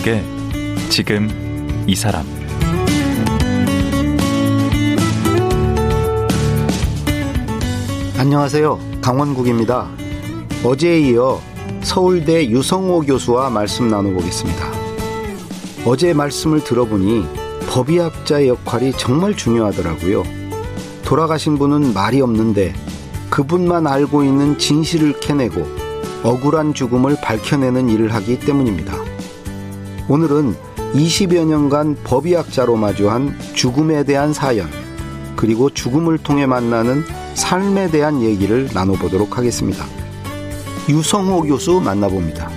강원국의 지금 이 사람 안녕하세요. 강원국입니다. 어제에 이어 서울대 유성호 교수와 말씀 나눠보겠습니다. 어제 말씀을 들어보니 법의학자의 역할이 정말 중요하더라고요. 돌아가신 분은 말이 없는데 그분만 알고 있는 진실을 캐내고 억울한 죽음을 밝혀내는 일을 하기 때문입니다. 오늘은 20여 년간 법의학자로 마주한 죽음에 대한 사연, 그리고 죽음을 통해 만나는 삶에 대한 얘기를 나눠보도록 하겠습니다. 유성호 교수 만나봅니다.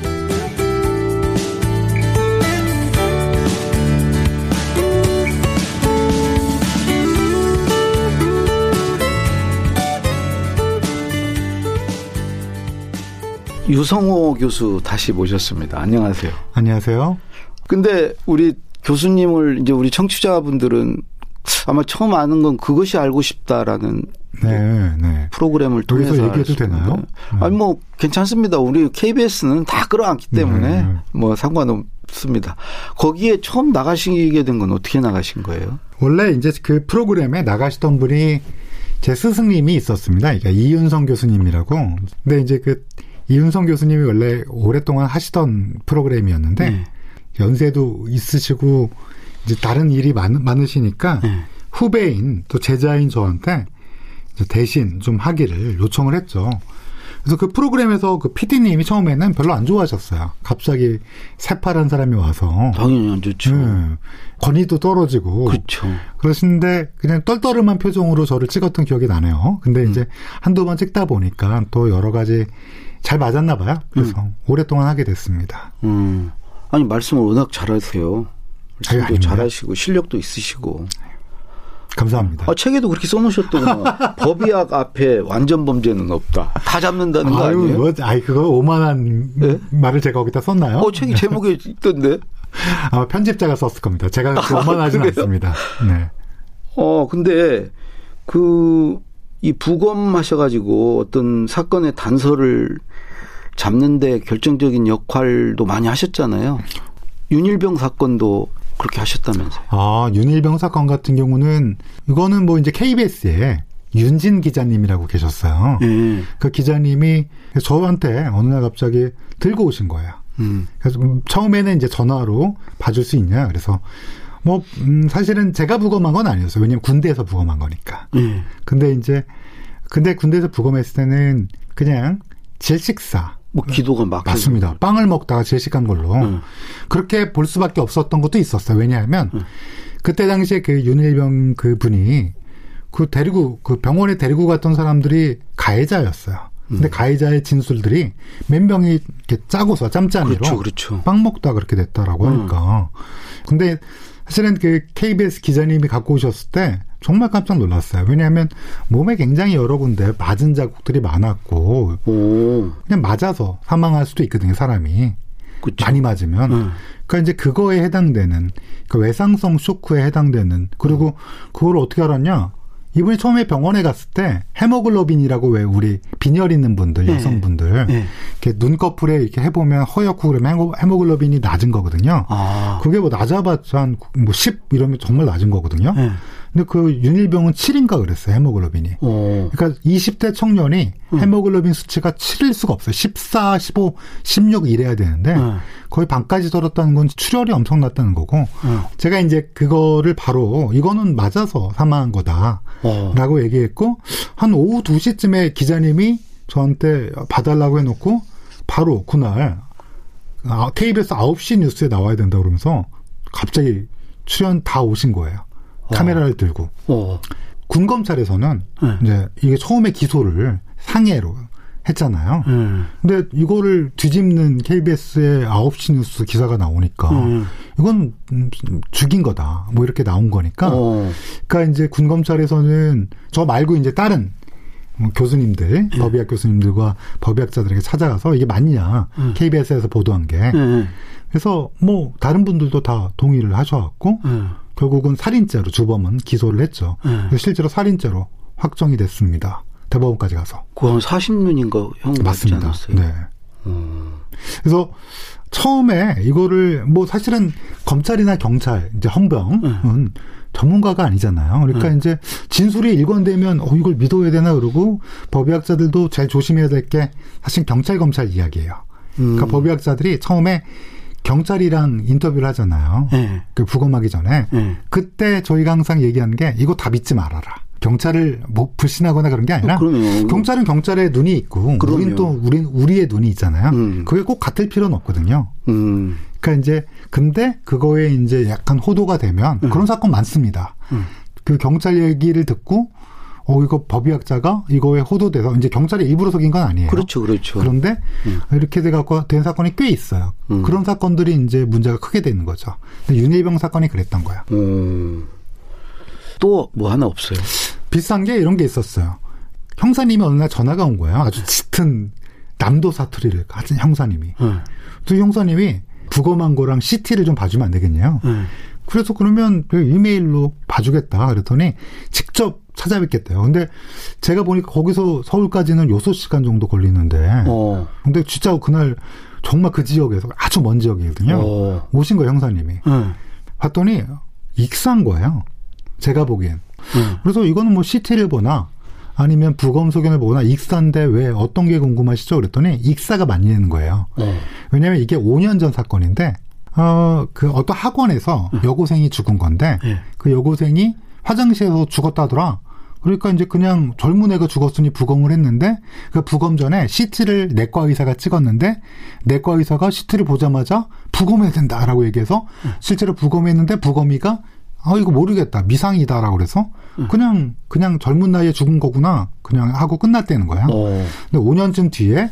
유성호 교수 다시 모셨습니다. 안녕하세요. 안녕하세요. 근데 우리 교수님을 이제 우리 청취자분들은 아마 처음 아는 건 그것이 알고 싶다라는 네, 네. 프로그램을 통해서 얘기해도 되나요? 네. 아니 뭐 괜찮습니다. 우리 KBS는 다 끌어안기 때문에 네. 뭐 상관없습니다. 거기에 처음 나가시게 된 건 어떻게 나가신 거예요? 원래 이제 그 프로그램에 나가시던 분이 제 스승님이 있었습니다. 그러니까 이윤성 교수님이라고. 근데 이제 그 이윤성 교수님이 원래 오랫동안 하시던 프로그램이었는데 네. 연세도 있으시고 이제 다른 일이 많, 많으시니까 네. 후배인 또 제자인 저한테 대신 좀 하기를 요청을 했죠. 그래서 그 프로그램에서 그 PD님이 처음에는 별로 안 좋아하셨어요. 갑자기 새파란 사람이 와서. 당연히 안 좋죠. 음, 권위도 떨어지고. 그렇죠. 그러시는데 그냥 떨떠름한 표정으로 저를 찍었던 기억이 나네요. 근데 음. 이제 한두 번 찍다 보니까 또 여러 가지 잘 맞았나 봐요. 그래서 오랫동안 하게 됐습니다. 음. 아니 말씀을 워낙 잘하세요. 말씀도. 잘하시고 실력도 있으시고. 감사합니다. 아, 책에도 그렇게 써놓으셨더구나. 법의학 앞에 완전 범죄는 없다. 다 잡는다는 거 아유, 아니에요? 뭐, 아이, 그거 오만한 네? 말을 제가 거기다 썼나요? 어, 책이 제목에 있던데. 아마 편집자가 썼을 겁니다. 제가 그 오만하진 그래요? 않습니다. 네. 어, 근데 그, 이 부검하셔가지고 어떤 사건의 단서를 잡는데 결정적인 역할도 많이 하셨잖아요. 윤일병 사건도 그렇게 하셨다면서요. 아, 윤일병 사건 같은 경우는, 이거는 뭐 이제 KBS에 윤진 기자님이라고 계셨어요. 예. 그 기자님이 저한테 어느 날 갑자기 들고 오신 거예요. 음. 그래서 음, 처음에는 이제 전화로 봐줄 수 있냐. 그래서 뭐, 음, 사실은 제가 부검한 건 아니었어요. 왜냐면 군대에서 부검한 거니까. 예. 근데 이제, 근데 군대에서 부검했을 때는 그냥 질식사. 뭐 기도가 막. 맞습니다. 빵을 먹다가 질식한 걸로. 음. 그렇게 볼 수밖에 없었던 것도 있었어요. 왜냐하면 그때 당시에 그 윤일병 그 분이 그 데리고 그 병원에 데리고 갔던 사람들이 가해자였어요. 음. 근데 가해자의 진술들이 몇 명이 이렇게 짜고서 짬짜미로 그렇죠, 그렇죠. 빵 먹다 그렇게 됐다라고 음. 하니까. 근데 사실은 그 KBS 기자님이 갖고 오셨을 때 정말 깜짝 놀랐어요. 왜냐하면 몸에 굉장히 여러 군데 맞은 자국들이 많았고 오. 그냥 맞아서 사망할 수도 있거든요, 사람이. 그쵸. 많이 맞으면. 음. 그러니까 이제 그거에 해당되는 그 외상성 쇼크에 해당되는 그리고 그걸 어떻게 알았냐? 이분이 처음에 병원에 갔을 때 헤모글로빈이라고 왜 우리 빈혈 있는 분들 네. 여성분들 네. 이렇게 눈꺼풀에 이렇게 해보면 허옇고 그러면 헤모- 헤모글로빈이 낮은 거거든요. 아. 그게 뭐 낮아봤자 한뭐 10 이러면 정말 낮은 거거든요. 예. 근데 그 윤일병은 7인가 그랬어요 헤모글로빈이. 오. 그러니까 20대 청년이 음. 헤모글로빈 수치가 7일 수가 없어요. 14, 15, 16 이래야 되는데 음. 거의 반까지 떨었다는 건 출혈이 엄청났다는 거고 음. 제가 이제 그거를 바로 이거는 맞아서 사망한 거다라고 어. 얘기했고 한 오후 2시쯤에 기자님이 저한테 봐달라고 해놓고 바로 그날 아, KBS 9시 뉴스에 나와야 된다 그러면서 갑자기 출연 다 오신 거예요. 카메라를 들고. 어. 군 검찰에서는 네. 이제 이게 처음에 기소를 상해로 했잖아요. 음. 근데 이거를 뒤집는 KBS의 9시 뉴스 기사가 나오니까 음. 이건 음, 죽인 거다. 뭐 이렇게 나온 거니까. 어. 그러니까 이제 군 검찰에서는 저 말고 이제 다른 뭐 교수님들, 예. 법의학 교수님들과 법의학자들에게 찾아가서 이게 맞냐. 음. KBS에서 보도한 게. 예. 그래서 뭐 다른 분들도 다 동의를 하셔갖고 예. 결국은 살인죄로 주범은 기소를 했죠. 예. 그래서 실제로 살인죄로 확정이 됐습니다. 대법원까지 가서. 그한 40년인가 형 맞습니다. 네. 음. 그래서 처음에 이거를 뭐 사실은 검찰이나 경찰 이제 헌병은 전문가가 아니잖아요. 그러니까 네. 이제 진술이 일관되면 어 이걸 믿어야 되나 그러고 법의학자들도 제일 조심해야 될 게 사실 경찰 검찰 이야기예요. 그러니까 음. 법의학자들이 처음에 경찰이랑 인터뷰를 하잖아요. 네. 그 부검하기 전에 네. 그때 저희가 항상 얘기하는 게 이거 다 믿지 말아라. 경찰을 뭐 불신하거나 그런 게 아니라 어. 경찰은 경찰의 눈이 있고 그럼요. 우리는 또 우리 우리의 눈이 있잖아요. 음. 그게 꼭 같을 필요는 없거든요. 음. 그러니까 이제 근데 그거에 이제 약간 호도가 되면 그런 사건 많습니다. 음. 그 경찰 얘기를 듣고 어 이거 법의학자가 이거에 호도돼서 이제 경찰이 일부러 속인 건 아니에요. 그렇죠, 그렇죠. 그런데 이렇게 돼 갖고 된 사건이 꽤 있어요. 음. 그런 사건들이 이제 문제가 크게 되는 거죠. 윤일병 사건이 그랬던 거야. 음. 또뭐 하나 없어요. 비싼 게 이런 게 있었어요. 형사님이 어느 날 전화가 온 거예요. 아주 짙은 남도 사투리를 가진 형사님이. 네. 그 형사님이 부검한 거랑 CT를 좀 봐주면 안 되겠냐요. 네. 그래서 그러면 그 이메일로 봐주겠다. 그랬더니 직접 찾아뵙겠대요. 근데 제가 보니까 거기서 서울까지는 6시간 정도 걸리는데. 어. 근데 진짜 그날 정말 그 지역에서 아주 먼 지역이거든요. 어. 오신 거예요, 형사님이. 네. 봤더니 익사한 거예요. 제가 보기엔. 네. 그래서 이거는 뭐 CT를 보나 아니면 부검 소견을 보거나 익사인데 왜 어떤 게 궁금하시죠? 그랬더니 익사가 맞는 거예요. 어. 왜냐하면 이게 5년 전 사건인데 어, 그 어떤 학원에서 여고생이 죽은 건데 네. 그 여고생이 화장실에서 죽었다더라. 그러니까 이제 그냥 젊은 애가 죽었으니 부검을 했는데 그 부검 전에 CT를 내과 의사가 찍었는데 내과 의사가 CT를 보자마자 부검해야 된다라고 얘기해서 실제로 부검했는데 부검이가 아 이거 모르겠다 미상이다라고 그래서 그냥 그냥 젊은 나이에 죽은 거구나 그냥 하고 끝났다는 거야. 어. 근데 5년쯤 뒤에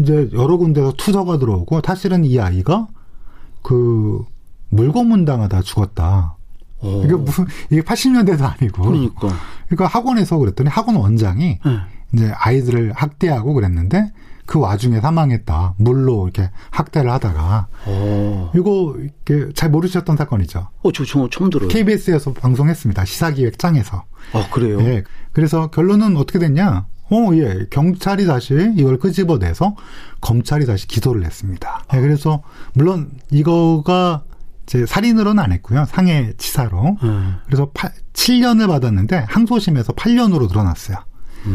이제 여러 군데서 투서가 들어오고 사실은 이 아이가 그 물고문 당하 다 죽었다. 어. 이게 무슨 이게 80년대도 아니고. 그러니까. 그러니까 학원에서 그랬더니 학원 원장이 네. 이제 아이들을 학대하고 그랬는데 그 와중에 사망했다. 물로 이렇게 학대를 하다가 어. 이거 이렇게 잘 모르셨던 사건이죠. 어, 저, 저 처음 들어요. KBS에서 방송했습니다. 시사기획장에서. 아, 그래요? 예. 그래서 결론은 어떻게 됐냐? 어, 예. 경찰이 다시 이걸 끄집어내서 검찰이 다시 기소를 했습니다. 예, 그래서 물론 이거가 이제 살인으로는 안 했고요. 상해 치사로. 음. 그래서 8, 7년을 받았는데 항소심에서 8년으로 늘어났어요.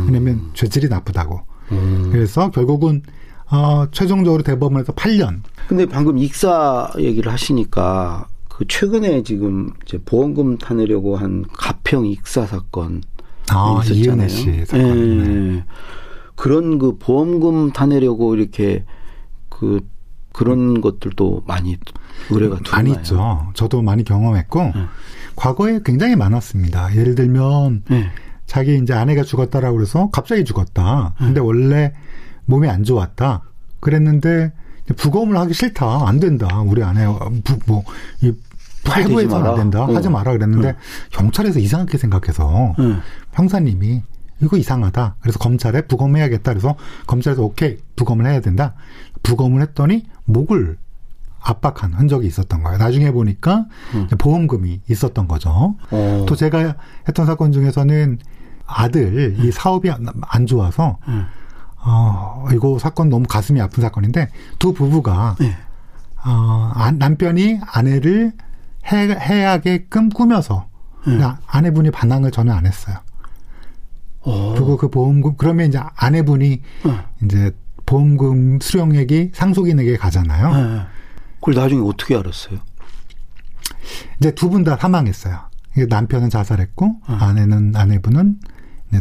왜냐면 죄질이 나쁘다고. 음. 그래서 결국은 어, 최종적으로 대법원에서 8년. 근데 방금 익사 얘기를 하시니까 그 최근에 지금 이제 보험금 타내려고 한 가평 익사 사건 아, 있었잖아요. 이은혜 씨 사건. 네. 예. 그런 그 보험금 타내려고 이렇게 그 그런 것들도 많이 의뢰가 들어요. 많이 있죠. 저도 많이 경험했고 네. 과거에 굉장히 많았습니다. 예를 들면 네. 자기 이제 아내가 죽었다라고 그래서 갑자기 죽었다. 근데 원래 몸이 안 좋았다. 그랬는데 부검을 하기 싫다. 안 된다. 우리 아내 부, 뭐, 이 할부해서는 안. 된다. 어. 하지 마라 그랬는데 경찰에서 이상하게 생각해서 네. 형사님이 이거 이상하다. 그래서 검찰에 부검해야겠다. 그래서 검찰에서 오케이 부검을 해야 된다. 부검을 했더니 목을 압박한 흔적이 있었던 거예요. 나중에 보니까 보험금이 있었던 거죠. 어. 또 제가 했던 사건 중에서는 아들 이 사업이 안, 안 좋아서 음. 어 이거 사건 너무 가슴이 아픈 사건인데 두 부부가 네. 어 아- 남편이 아내를 해, 해야게끔 꾸며서 음. 나- 아내분이 반항을 전혀 안 했어요. 어. 그리고 그 보험금 그러면 이제 아내분이 어. 이제 보험금 수령액이 상속인에게 가잖아요. 네. 그걸 나중에 어떻게 알았어요? 이제 두 분 다 사망했어요. 남편은 자살했고 아내는 아내분은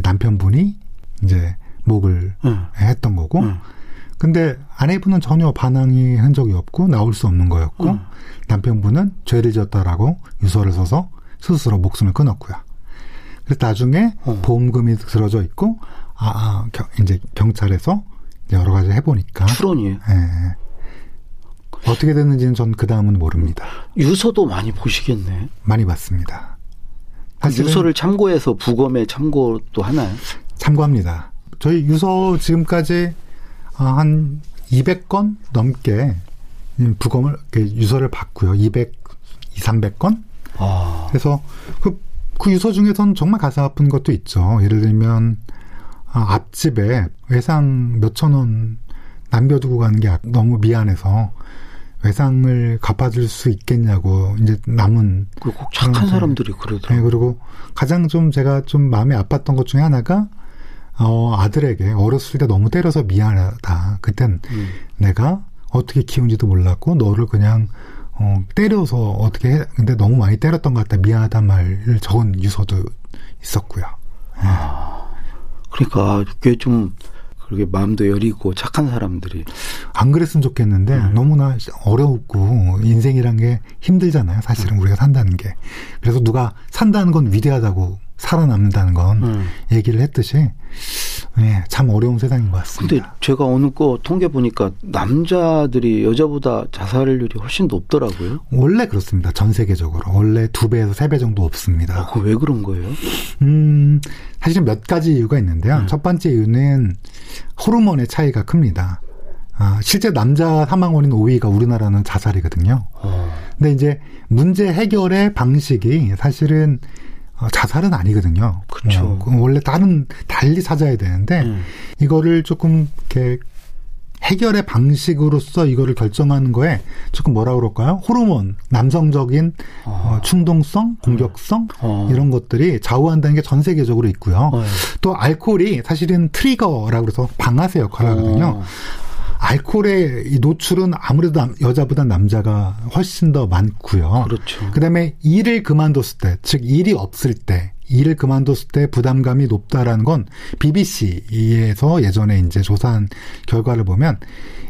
남편분이 이제 목을 응. 했던 거고. 응. 근데 아내분은 전혀 반항이 흔적이 없고 나올 수 없는 거였고 응. 남편분은 죄를 지었다라고 유서를 써서 스스로 목숨을 끊었고요. 그래서 나중에 어. 보험금이 들어져 있고 아, 아 겨- 이제 경찰에서 여러 가지 해보니까 추론이에요. 예. 어떻게 됐는지는 전 그 다음은 모릅니다. 유서도 많이 보시겠네. 많이 봤습니다. 그 사실은 유서를 참고해서 부검에 참고도 하나요? 참고합니다. 저희 유서 지금까지 아, 한 200건 넘게 부검을 이렇게 유서를 받고요. 200, 2, 300건. 아. 그래서 그, 그 유서 중에선 정말 가슴 아픈 것도 있죠. 예를 들면 아, 앞집에 외상 몇천 원 남겨두고 가는 게 너무 미안해서 외상을 갚아줄 수 있겠냐고 이제 남은 그꼭 착한 사람들이 네, 그러더라고요. 그리고 가장 좀 제가 좀 마음이 아팠던 것 중에 하나가 어 아들에게 어렸을 때 너무 때려서 미안하다. 그땐 음. 내가 어떻게 키운지도 몰랐고 너를 그냥 어 때려서 어떻게 해 근데 너무 많이 때렸던 것 같다. 미안하단 말을 적은 유서도 있었고요. 그러니까 그게 좀 그렇게 마음도 여리고 착한 사람들이 안 그랬으면 좋겠는데 음. 너무나 어려웠고 인생이란 게 힘들잖아요. 사실은 음. 우리가 산다는 게. 그래서 누가 산다는 건 위대하다고 살아남는다는 건 음. 얘기를 했듯이 예, 참 어려운 세상인 것 같습니다. 근데 제가 어느 거 통계 보니까 남자들이 여자보다 자살률이 훨씬 높더라고요. 원래 그렇습니다. 전 세계적으로 원래 두 배에서 세 배 정도 없습니다. 아, 그왜 그런 거예요? 음, 사실 몇 가지 이유가 있는데요. 음. 첫 번째 이유는 호르몬의 차이가 큽니다. 아, 실제 남자 사망 원인 5위가 우리나라는 자살이거든요. 어. 근데 이제 문제 해결의 방식이 사실은 어, 자살은 아니거든요. 그쵸. 어, 원래 다른 달리 찾아야 되는데 음. 이거를 조금 이렇게 해결의 방식으로서 이거를 결정하는 거에 조금 뭐라 그럴까요? 호르몬, 남성적인 어, 충동성, 공격성 어. 이런 것들이 좌우한다는 게 전 세계적으로 있고요. 어. 또 알코올이 사실은 트리거라고 그래서 방아쇠 역할을 하거든요. 어. 알코올의 이 노출은 아무래도 남- 여자보다 남자가 훨씬 더 많고요. 그렇죠. 그다음에 일을 그만뒀을 때, 즉 일이 없을 때, 일을 그만뒀을 때 부담감이 높다라는 건 BBC에서 예전에 이제 조사한 결과를 보면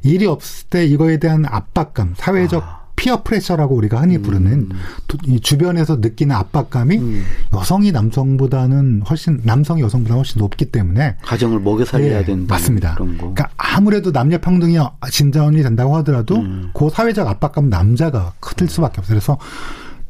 일이 없을 때 이거에 대한 압박감, 사회적 아. 피어 프레셔라고 우리가 흔히 부르는 도- 이 주변에서 느끼는 압박감이 음. 여성이 남성보다는 훨씬 남성이 여성보다 훨씬 높기 때문에 가정을 먹여 살려야 예, 된다. 맞습니다. 그러니까 아무래도 남녀 평등이 진전이 된다고 하더라도 음. 그 사회적 압박감 남자가 클 수밖에 없어요. 그래서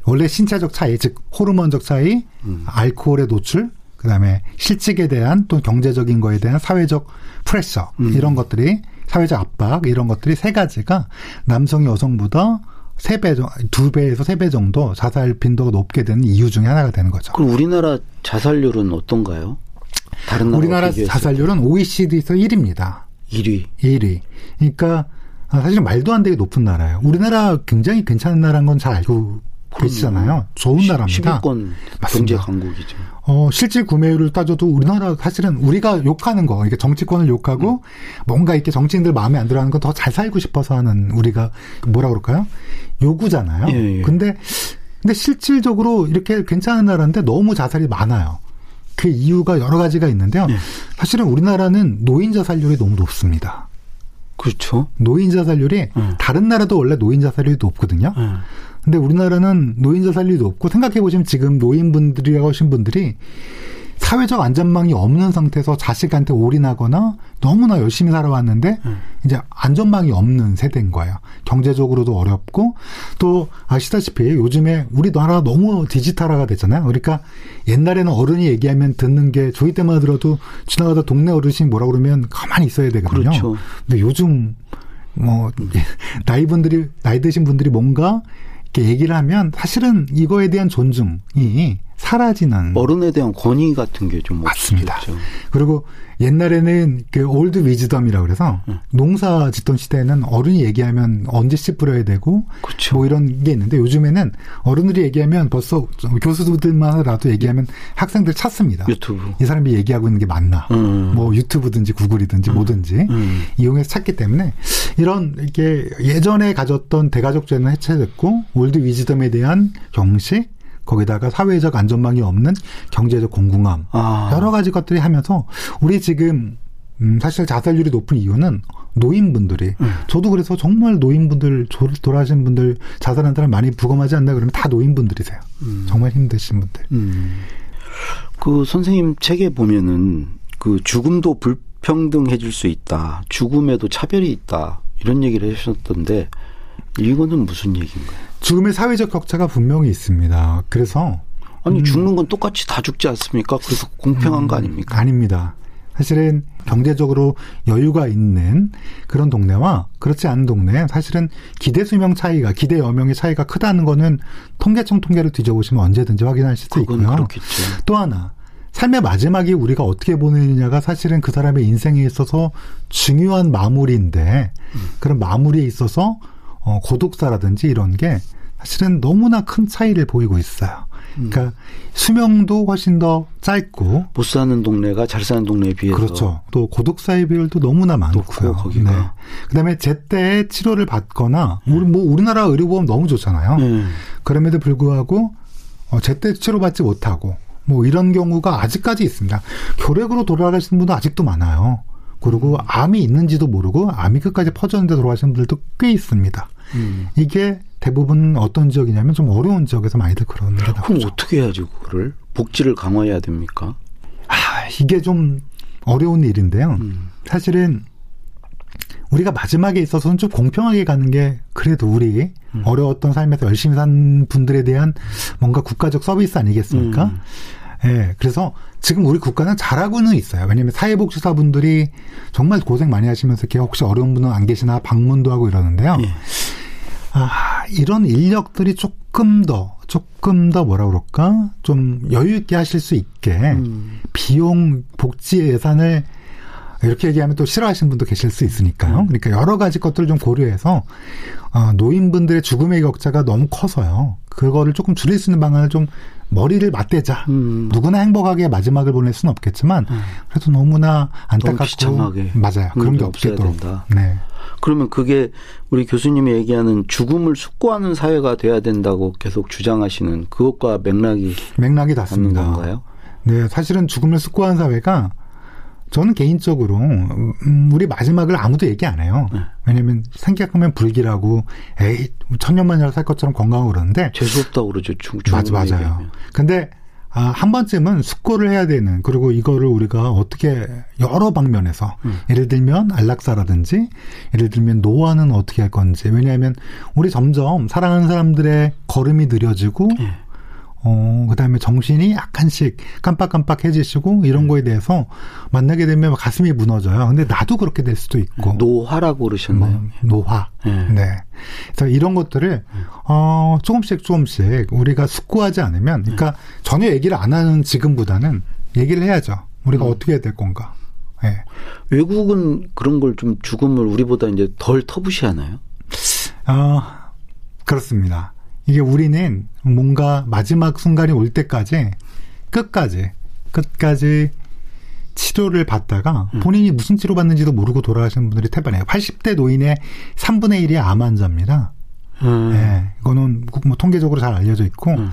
원래 신체적 차이, 즉 호르몬적 차이, 음. 알코올의 노출, 그다음에 실직에 대한 또 경제적인 거에 대한 사회적 프레셔 음. 이런 것들이 사회적 압박 이런 것들이 세 가지가 남성이 여성보다 세 배, 두 배에서 세 배 정도 자살 빈도가 높게 되는 이유 중에 하나가 되는 거죠. 그럼 우리나라 자살률은 어떤가요? 다른 나라 우리나라 자살률은 OECD에서 1위입니다. 1위. 1위. 그러니까 아, 사실 말도 안 되게 높은 나라예요. 우리나라 굉장히 괜찮은 나라인 건 잘 알고 계시잖아요. 좋은 나라입니다. 10위권 경제. 강국이죠. 어, 실질 구매율을 따져도 우리나라 사실은 우리가 욕하는 거, 이게 정치권을 욕하고 뭔가 이렇게 정치인들 마음에 안 들어하는 건 더 잘 살고 싶어서 하는 우리가 뭐라 그럴까요? 요구잖아요. 예, 예. 근데 근데 실질적으로 이렇게 괜찮은 나라인데 너무 자살이 많아요. 그 이유가 여러 가지가 있는데요. 예. 사실은 우리나라는 노인 자살률이 너무 높습니다. 그렇죠. 노인 자살률이 음. 다른 나라도 원래 노인 자살률이 높거든요. 예. 근데 우리나라는 노인 자살률이 높고 생각해 보시면 지금 노인분들이라고 하신 분들이 사회적 안전망이 없는 상태에서 자식한테 올인하거나 너무나 열심히 살아왔는데 음. 이제 안전망이 없는 세대인 거예요. 경제적으로도 어렵고 또 아시다시피 요즘에 우리나라 너무 디지털화가 됐잖아요. 그러니까 옛날에는 어른이 얘기하면 듣는 게 저희 때만 들어도 지나가다 동네 어르신이 뭐라 그러면 가만히 있어야 되거든요. 그렇죠. 근데 요즘 뭐 나이 분들이 나이 드신 분들이 뭔가 이렇게 얘기를 하면 사실은 이거에 대한 존중이 사라지는 어른에 대한 권위 같은 게 좀 맞습니다. 그리고 옛날에는 그 old wisdom이라고 그래서 음. 농사 짓던 시대에는 어른이 얘기하면 언제 씨 뿌려야 되고 그렇죠. 뭐 이런 게 있는데 요즘에는 어른들이 얘기하면 벌써 교수들만 하더라도 얘기하면 학생들 찾습니다. 유튜브. 이 사람이 얘기하고 있는 게 맞나? 음. 뭐 유튜브든지 구글이든지 뭐든지 음. 이용해서 찾기 때문에 이런 이렇게 예전에 가졌던 대가족제는 해체됐고 old wisdom에 대한 경식 거기다가 사회적 안전망이 없는 경제적 공공함 아. 여러 가지 것들이 하면서 우리 지금 음, 사실 자살률이 높은 이유는 노인분들이 음. 저도 그래서 정말 노인분들 조- 돌아가신 분들 자살한 사람 많이 부검하지 않나 그러면 다 노인분들이세요. 음. 정말 힘드신 분들. 음. 그 선생님 책에 보면은 그 죽음도 불평등해질 수 있다. 죽음에도 차별이 있다. 이런 얘기를 하셨던데 이거는 무슨 얘기인가요? 죽음의 사회적 격차가 분명히 있습니다. 그래서 아니 죽는 건 똑같이 다 죽지 않습니까? 그래서 공평한 거 아닙니까? 아닙니다. 사실은 경제적으로 여유가 있는 그런 동네와 그렇지 않은 동네 사실은 기대 수명 차이가 기대 여명의 차이가 크다는 거는 통계청 통계를 뒤져보시면 언제든지 확인하실 수 있고요. 그렇겠죠. 또 하나 삶의 마지막이 우리가 어떻게 보내느냐가 사실은 그 사람의 인생에 있어서 중요한 마무리인데 그런 마무리에 있어서 어, 고독사라든지 이런 게 사실은 너무나 큰 차이를 보이고 있어요. 그러니까 수명도 훨씬 더 짧고 못 사는 동네가 잘 사는 동네에 비해서 그렇죠. 또 고독사의 비율도 너무나 많고요. 거기가. 네. 그다음에 제때 치료를 받거나 우리 뭐 우리나라 의료보험 너무 좋잖아요. 네. 그럼에도 불구하고 어, 제때 치료받지 못하고 뭐 이런 경우가 아직까지 있습니다. 결핵으로 돌아가시는 분도 아직도 많아요. 그리고 암이 있는지도 모르고 암이 끝까지 퍼졌는데 돌아가시는 분들도 꽤 있습니다. 음. 이게 대부분 어떤 지역이냐면 좀 어려운 지역에서 많이들 그런 게 그럼 나오죠. 어떻게 해야지 그거를 복지를 강화해야 됩니까? 아, 이게 좀 어려운 일인데요. 음. 사실은 우리가 마지막에 있어서는 좀 공평하게 가는 게 그래도 우리 음. 어려웠던 삶에서 열심히 산 분들에 대한 뭔가 국가적 서비스 아니겠습니까? 음. 예, 그래서 지금 우리 국가는 잘하고는 있어요. 왜냐하면 사회복지사분들이 정말 고생 많이 하시면서 이렇게 혹시 어려운 분은 안 계시나 방문도 하고 이러는데요. 예. 아, 이런 인력들이 조금 더, 조금 더 뭐라 그럴까? 좀 여유 있게 하실 수 있게 음. 비용 복지 예산을 이렇게 얘기하면 또 싫어하시는 분도 계실 수 있으니까요. 그러니까 여러 가지 것들을 좀 고려해서 어, 노인분들의 죽음의 격차가 너무 커서요. 그거를 조금 줄일 수 있는 방안을 좀 머리를 맞대자. 음. 누구나 행복하게 마지막을 보낼 수는 없겠지만 그래도 너무나 안타깝고 비참하게 맞아요. 그런 게 없겠도록. 된다. 네. 그러면 그게 우리 교수님이 얘기하는 죽음을 숙고하는 사회가 돼야 된다고 계속 주장하시는 그것과 맥락이 맥락이 닿습니다. 건가요? 네, 사실은 죽음을 숙고한 사회가 저는 개인적으로 음, 우리 마지막을 아무도 얘기 안 해요. 네. 왜냐면 생각하면 불길하고 에이 천년만년 살 것처럼 건강하고 그러는데 재수 없다고 그러죠. 죽, 맞아 죽음을 맞아요. 얘기하면. 근데 아, 한 번쯤은 숙고를 해야 되는 그리고 이거를 우리가 어떻게 여러 방면에서 음. 예를 들면 안락사라든지 예를 들면 노화는 어떻게 할 건지 왜냐하면 우리 점점 사랑하는 사람들의 걸음이 느려지고 예. 어, 그 다음에 정신이 약간씩 깜빡깜빡해지시고 이런 거에 대해서 만나게 되면 가슴이 무너져요. 근데 나도 그렇게 될 수도 있고. 노화라고 그러셨나요? 뭐, 노화. 예. 네. 그래서 이런 것들을, 어, 조금씩 조금씩 우리가 숙고하지 않으면, 그러니까 전혀 얘기를 안 하는 지금보다는 얘기를 해야죠. 우리가 어떻게 해야 될 건가. 예. 외국은 그런 걸 좀 죽음을 우리보다 이제 덜 터부시하나요? 어, 그렇습니다. 이게 우리는 뭔가 마지막 순간이 올 때까지 끝까지 끝까지 치료를 받다가 본인이 무슨 치료 받는지도 모르고 돌아가시는 분들이 태반이에요. 80대 노인의 3분의 1이 암 환자입니다. 음. 예, 이거는 뭐 통계적으로 잘 알려져 있고, 음.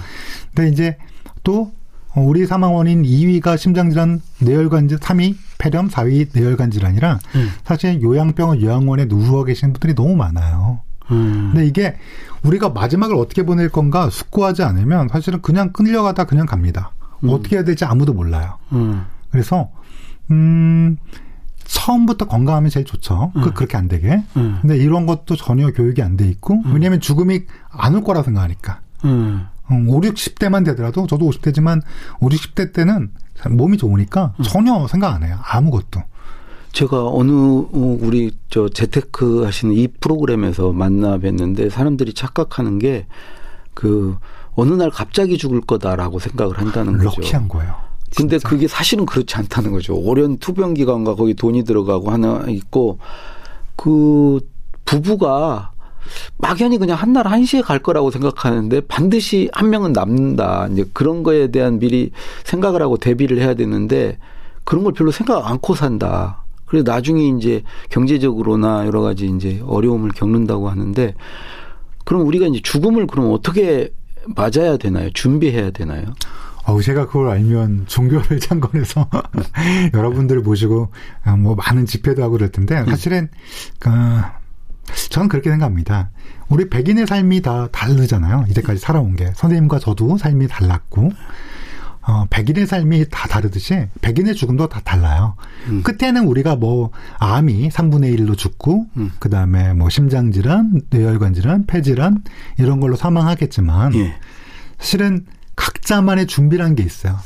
근데 이제 또 어, 우리 사망 원인 2위가 심장질환, 뇌혈관 질 3위 폐렴, 4위 뇌혈관 질환이라 음. 사실 요양병원, 요양원에 누워 계신 분들이 너무 많아요. 음. 근데 이게 우리가 마지막을 어떻게 보낼 건가 숙고하지 않으면 사실은 그냥 끌려가다 그냥 갑니다. 어떻게 해야 될지 아무도 몰라요. 음. 그래서 음 처음부터 건강하면 제일 좋죠. 그 그렇게 안 되게. 음. 근데 이런 것도 전혀 교육이 안 돼 있고 왜냐하면 죽음이 안 올 거라 생각하니까. 음. 음, 5, 60대만 되더라도 저도 50대지만 5, 60대 때는 몸이 좋으니까 전혀 생각 안 해요. 아무것도. 제가 어느 어, 우리 저 재테크 하시는 이 프로그램에서 만나 뵀는데 사람들이 착각하는 게 그 어느 날 갑자기 죽을 거다라고 생각을 한다는 거죠. 럭키한 거예요. 근데 진짜. 그게 사실은 그렇지 않다는 거죠. 오랜 투병 기간과 거기 돈이 들어가고 하나 있고 그 부부가 막연히 그냥 한날 한시에 갈 거라고 생각하는데 반드시 한 명은 남는다. 이제 그런 거에 대한 미리 생각을 하고 대비를 해야 되는데 그런 걸 별로 생각 않고 산다. 그래서 나중에 이제 경제적으로나 여러 가지 이제 어려움을 겪는다고 하는데 그럼 우리가 이제 죽음을 그럼 어떻게 맞아야 되나요? 준비해야 되나요? 어우, 제가 그걸 알면 종교를 창건해서 여러분들을 모시고 아, 뭐 많은 집회도 하고 그럴 텐데 사실은 그 저는 그렇게 생각합니다. 우리 백인의 삶이 다 다르잖아요. 이제까지 살아온 게 선생님과 저도 삶이 달랐고 어, 백인의 삶이 다 다르듯이 백인의 죽음도 다 달라요. 음. 끝에는 우리가 뭐 암이 3분의 1로 죽고 음. 그다음에 뭐 심장 질환, 뇌혈관 질환, 폐질환 이런 걸로 사망하겠지만 예. 실은 각자만의 준비라는 게 있어요.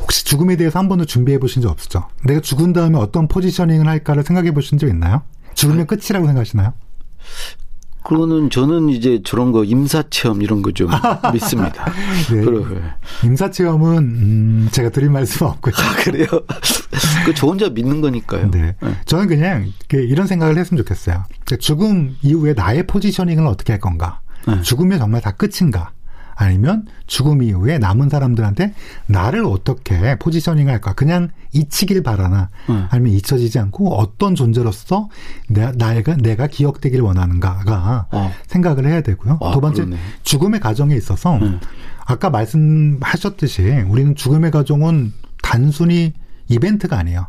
혹시 죽음에 대해서 한 번도 준비해 보신 적 없죠? 내가 죽은 다음에 어떤 포지셔닝을 할까를 생각해 보신 적 있나요? 죽으면 끝이라고 생각하시나요? 그거는 저는 이제 저런 거 임사체험 이런 거 좀 믿습니다. 네. 임사체험은 음, 제가 드릴 말씀 없고요. 아, 그래요? 그저 혼자 믿는 거니까요. 네. 저는 그냥 그 이런 생각을 했으면 좋겠어요. 그 죽음 이후에 나의 포지셔닝을 어떻게 할 건가? 네. 죽음이 정말 다 끝인가? 아니면 죽음 이후에 남은 사람들한테 나를 어떻게 포지셔닝 할까? 그냥 잊히길 바라나? 네. 아니면 잊혀지지 않고 어떤 존재로서 내, 나가, 내가 기억되길 원하는가가 어. 생각을 해야 되고요. 아, 두 번째, 그러네. 죽음의 과정에 있어서 네. 아까 말씀하셨듯이 우리는 죽음의 과정은 단순히 이벤트가 아니에요.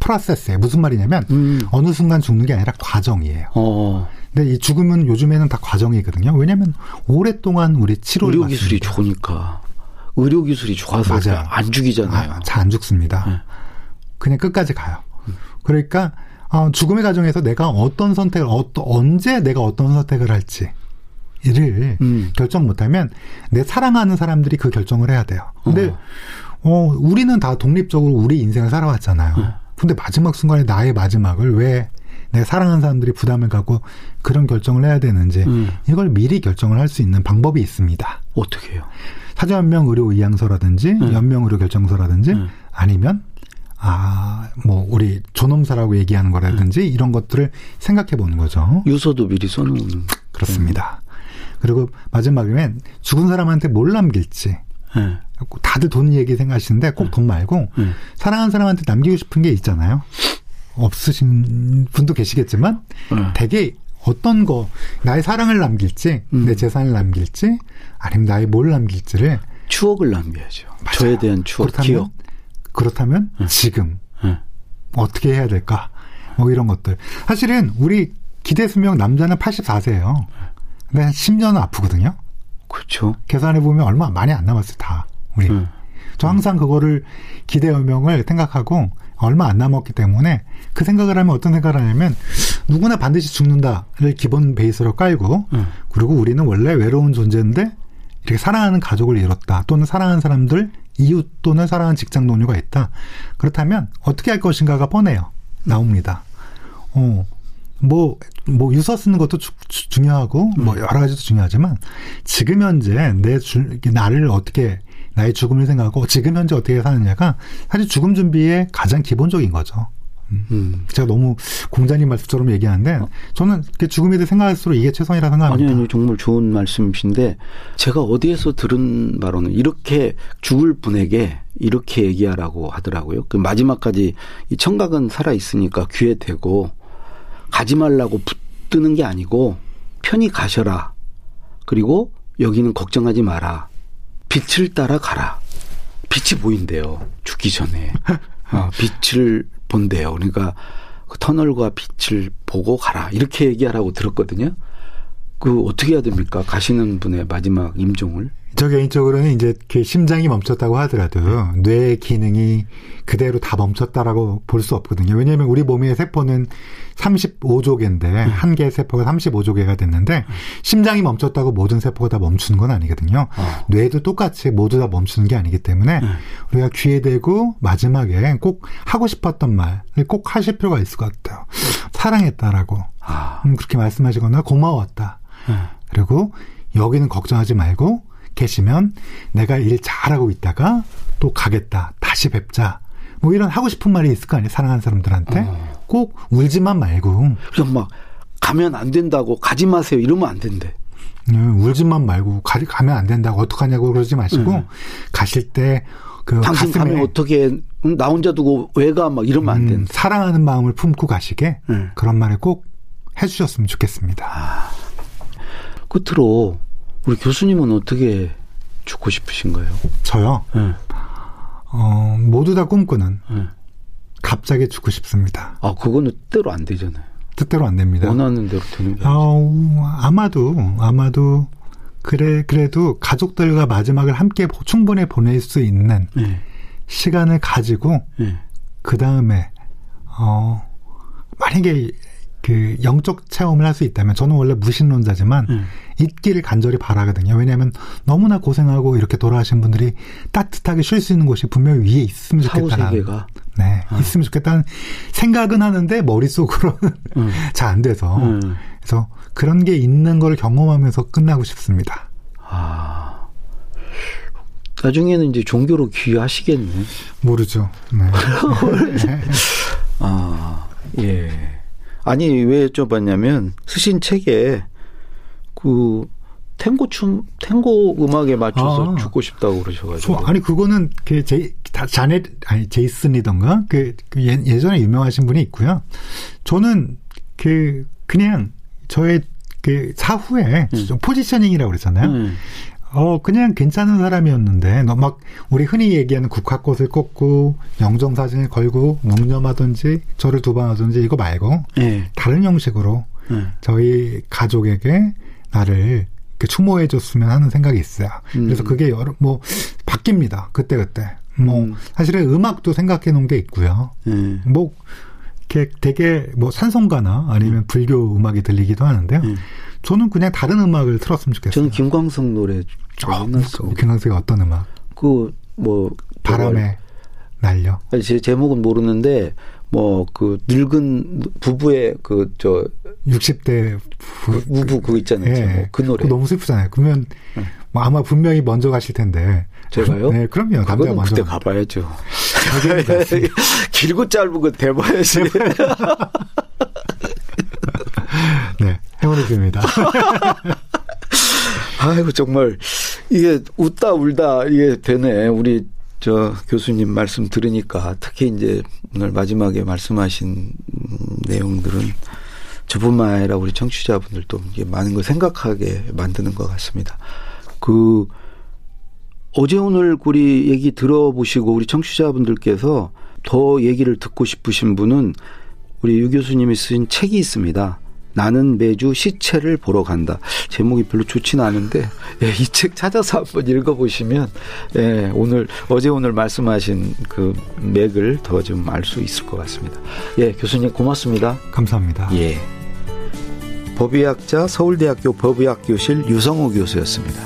프로세스예요. 무슨 말이냐면 음. 어느 순간 죽는 게 아니라 과정이에요. 어. 근데 이 죽음은 요즘에는 다 과정이거든요. 왜냐하면 오랫동안 우리 치료를 의료 기술이. 좋으니까. 의료 기술이 좋아서 맞아요. 안 죽이잖아요. 아, 잘안 죽습니다. 네. 그냥 끝까지 가요. 그러니까 어, 죽음의 과정에서 내가 어떤 선택을 어떠, 언제 내가 어떤 선택을 할지를 음. 결정 못하면 내 사랑하는 사람들이 그 결정을 해야 돼요. 근데 어. 어, 우리는 다 독립적으로 우리 인생을 살아왔잖아요. 네. 근데 마지막 순간에 나의 마지막을 왜 내 사랑하는 사람들이 부담을 갖고 그런 결정을 해야 되는지 음. 이걸 미리 결정을 할 수 있는 방법이 있습니다. 어떻게 해요? 사전연명 의료 의향서라든지 네. 연명 의료 결정서라든지 네. 아니면 아 뭐 우리 존엄사라고 얘기하는 거라든지 네. 이런 것들을 생각해 보는 거죠. 유서도 미리 써놓는. 그렇습니다. 그리고 마지막에는 죽은 사람한테 뭘 남길지 네. 다들 돈 얘기 생각하시는데 꼭 돈 말고 네. 사랑하는 사람한테 남기고 싶은 게 있잖아요. 없으신 분도 계시겠지만 네. 되게 어떤 거 나의 사랑을 남길지 음. 내 재산을 남길지 아니면 나의 뭘 남길지를 추억을 남겨야죠. 맞아요. 저에 대한 추억, 그렇다면 기억. 그렇다면 지금 네. 어떻게 해야 될까? 뭐 이런 것들. 사실은 우리 기대 수명 남자는 84세예요. 근데 한 10년은 아프거든요. 그렇죠. 계산해 보면 얼마 많이 안 남았어요, 다. 우리. 네. 저 항상 그거를 기대 여명을 생각하고 얼마 안 남았기 때문에 그 생각을 하면 어떤 생각을 하냐면 누구나 반드시 죽는다를 기본 베이스로 깔고 음. 그리고 우리는 원래 외로운 존재인데 이렇게 사랑하는 가족을 잃었다 또는 사랑하는 사람들 이웃 또는 사랑하는 직장 동료가 있다 그렇다면 어떻게 할 것인가가 뻔해요 나옵니다 어. 뭐, 뭐, 유서 쓰는 것도 주- 주- 중요하고, 뭐, 여러 가지도 중요하지만, 지금 현재 내 주, 나를 어떻게, 나의 죽음을 생각하고, 지금 현재 어떻게 사느냐가, 사실 죽음 준비의 가장 기본적인 거죠. 음. 제가 너무 공자님 말씀처럼 얘기하는데, 저는 이렇게 죽음에 대해 생각할수록 이게 최선이라 생각합니다. 아니, 아니, 정말 좋은 말씀이신데, 제가 어디에서 들은 바로는 이렇게 죽을 분에게 이렇게 얘기하라고 하더라고요. 그 마지막까지 이 청각은 살아 있으니까 귀에 대고, 가지 말라고 붙드는 게 아니고, 편히 가셔라. 그리고 여기는 걱정하지 마라. 빛을 따라 가라. 빛이 보인대요. 죽기 전에. 아, 빛을 본대요. 그러니까 그 터널과 빛을 보고 가라. 이렇게 얘기하라고 들었거든요. 그 어떻게 해야 됩니까? 가시는 분의 마지막 임종을. 저 개인적으로는 이제 그 심장이 멈췄다고 하더라도 뇌 기능이 그대로 다 멈췄다라고 볼 수 없거든요. 왜냐하면 우리 몸의 세포는 35조 개인데 한 개의 세포가 35조 개가 됐는데 심장이 멈췄다고 모든 세포가 다 멈추는 건 아니거든요. 어. 뇌도 똑같이 모두 다 멈추는 게 아니기 때문에 우리가 귀에 대고 마지막에 꼭 하고 싶었던 말을 꼭 하실 필요가 있을 것 같아요. 사랑했다라고 아, 음, 그렇게 말씀하시거나 고마웠다. 네. 그리고 여기는 걱정하지 말고 계시면 내가 일 잘하고 있다가 또 가겠다. 다시 뵙자. 뭐 이런 하고 싶은 말이 있을 거 아니에요. 사랑하는 사람들한테. 어. 꼭 울지만 말고 그냥 막 가면 안 된다고 가지 마세요. 이러면 안 된대. 음, 울지만 말고 가, 가면 안 된다고 어떡하냐고 그러지 마시고 음. 가실 때 그 당신 가슴에 가면 어떻게 응, 나 혼자 두고 왜 가? 막 이러면 안 음, 된다. 사랑하는 마음을 품고 가시게 음. 그런 말을 꼭 해주셨으면 좋겠습니다. 끝으로 우리 교수님은 어떻게 죽고 싶으신가요? 저요. 네. 어, 모두 다 꿈꾸는 네. 갑자기 죽고 싶습니다. 아, 그거는 뜻대로 안 되잖아요. 뜻대로 안 됩니다. 원하는 대로 되는 게 아니죠. 어, 아마도 아마도 그래 그래도 가족들과 마지막을 함께 보- 충분히 보낼 수 있는 네. 시간을 가지고 네. 그 다음에 어 만약에 그 영적 체험을 할 수 있다면 저는 원래 무신론자지만 음. 있기를 간절히 바라거든요. 왜냐하면 너무나 고생하고 이렇게 돌아가신 분들이 따뜻하게 쉴 수 있는 곳이 분명히 위에 있으면 사후 좋겠다는 네 있으면 좋겠다는 생각은 하는데 머릿속으로는 음. 잘안 돼서 음. 그래서 그런 게 있는 걸 경험하면서 끝나고 싶습니다. 아. 나중에는 이제 종교로 귀하시겠네. 모르죠. 네. 아, 예. 아니, 왜 여쭤봤냐면, 쓰신 책에, 그, 탱고 춤, 탱고 음악에 맞춰서 아. 죽고 싶다고 그러셔가지고. 저, 아니 그거는 그 제, 다 자넷 아니 제이슨이던가 그, 그 예, 예전에 유명하신 분이 있고요. 저는 그 그냥 저의 그 사후에 좀 포지셔닝이라고 그랬잖아요. 음. 어 그냥 괜찮은 사람이었는데 너 막 우리 흔히 얘기하는 국화꽃을 꽂고 영정 사진을 걸고 묵념하든지 저를 두방하든지 이거 말고 예. 다른 형식으로 예. 저희 가족에게 나를 그 추모해줬으면 하는 생각이 있어요. 그래서 음. 그게 여러 뭐 바뀝니다. 그때 그때. 뭐 음. 사실은 음악도 생각해 놓은 게 있고요. 예. 뭐 이렇게 되게 뭐 산성가나 아니면 불교 음악이 들리기도 하는데요. 음. 저는 그냥 다른 음악을 틀었으면 좋겠어요. 저는 김광석 노래 아, 좋아했습니다. 김광석이 어떤 음악? 그, 뭐. 바람에 날려. 아니, 제 제목은 모르는데, 뭐, 그, 늙은 부부의 그, 저, 60대 그 우부 그거 있잖아요. 제목. 그 노래. 너무 슬프잖아요. 그러면 네. 뭐 아마 분명히 먼저 가실 텐데. 제가요? 네, 그럼요. 남자 먼저. 그때 가. 가봐야죠. 길고 짧은 거 대봐야지. 네, 행운의 뷰입니다. 아이고 정말 이게 웃다 울다 이게 되네. 우리 저 교수님 말씀 들으니까 특히 이제 오늘 마지막에 말씀하신 음, 내용들은 저뿐만 아니라 우리 청취자분들도 많은 걸 생각하게 만드는 것 같습니다. 그 어제 오늘 우리 얘기 들어보시고 우리 청취자분들께서 더 얘기를 듣고 싶으신 분은 우리 유 교수님이 쓰신 책이 있습니다. 나는 매주 시체를 보러 간다. 제목이 별로 좋지는 않은데 예, 이 책 찾아서 한번 읽어보시면 예, 오늘 어제 오늘 말씀하신 그 맥을 더 좀 알 수 있을 것 같습니다. 예, 교수님 고맙습니다. 감사합니다. 예. 법의학자 서울대학교 법의학교실 유성호 교수였습니다.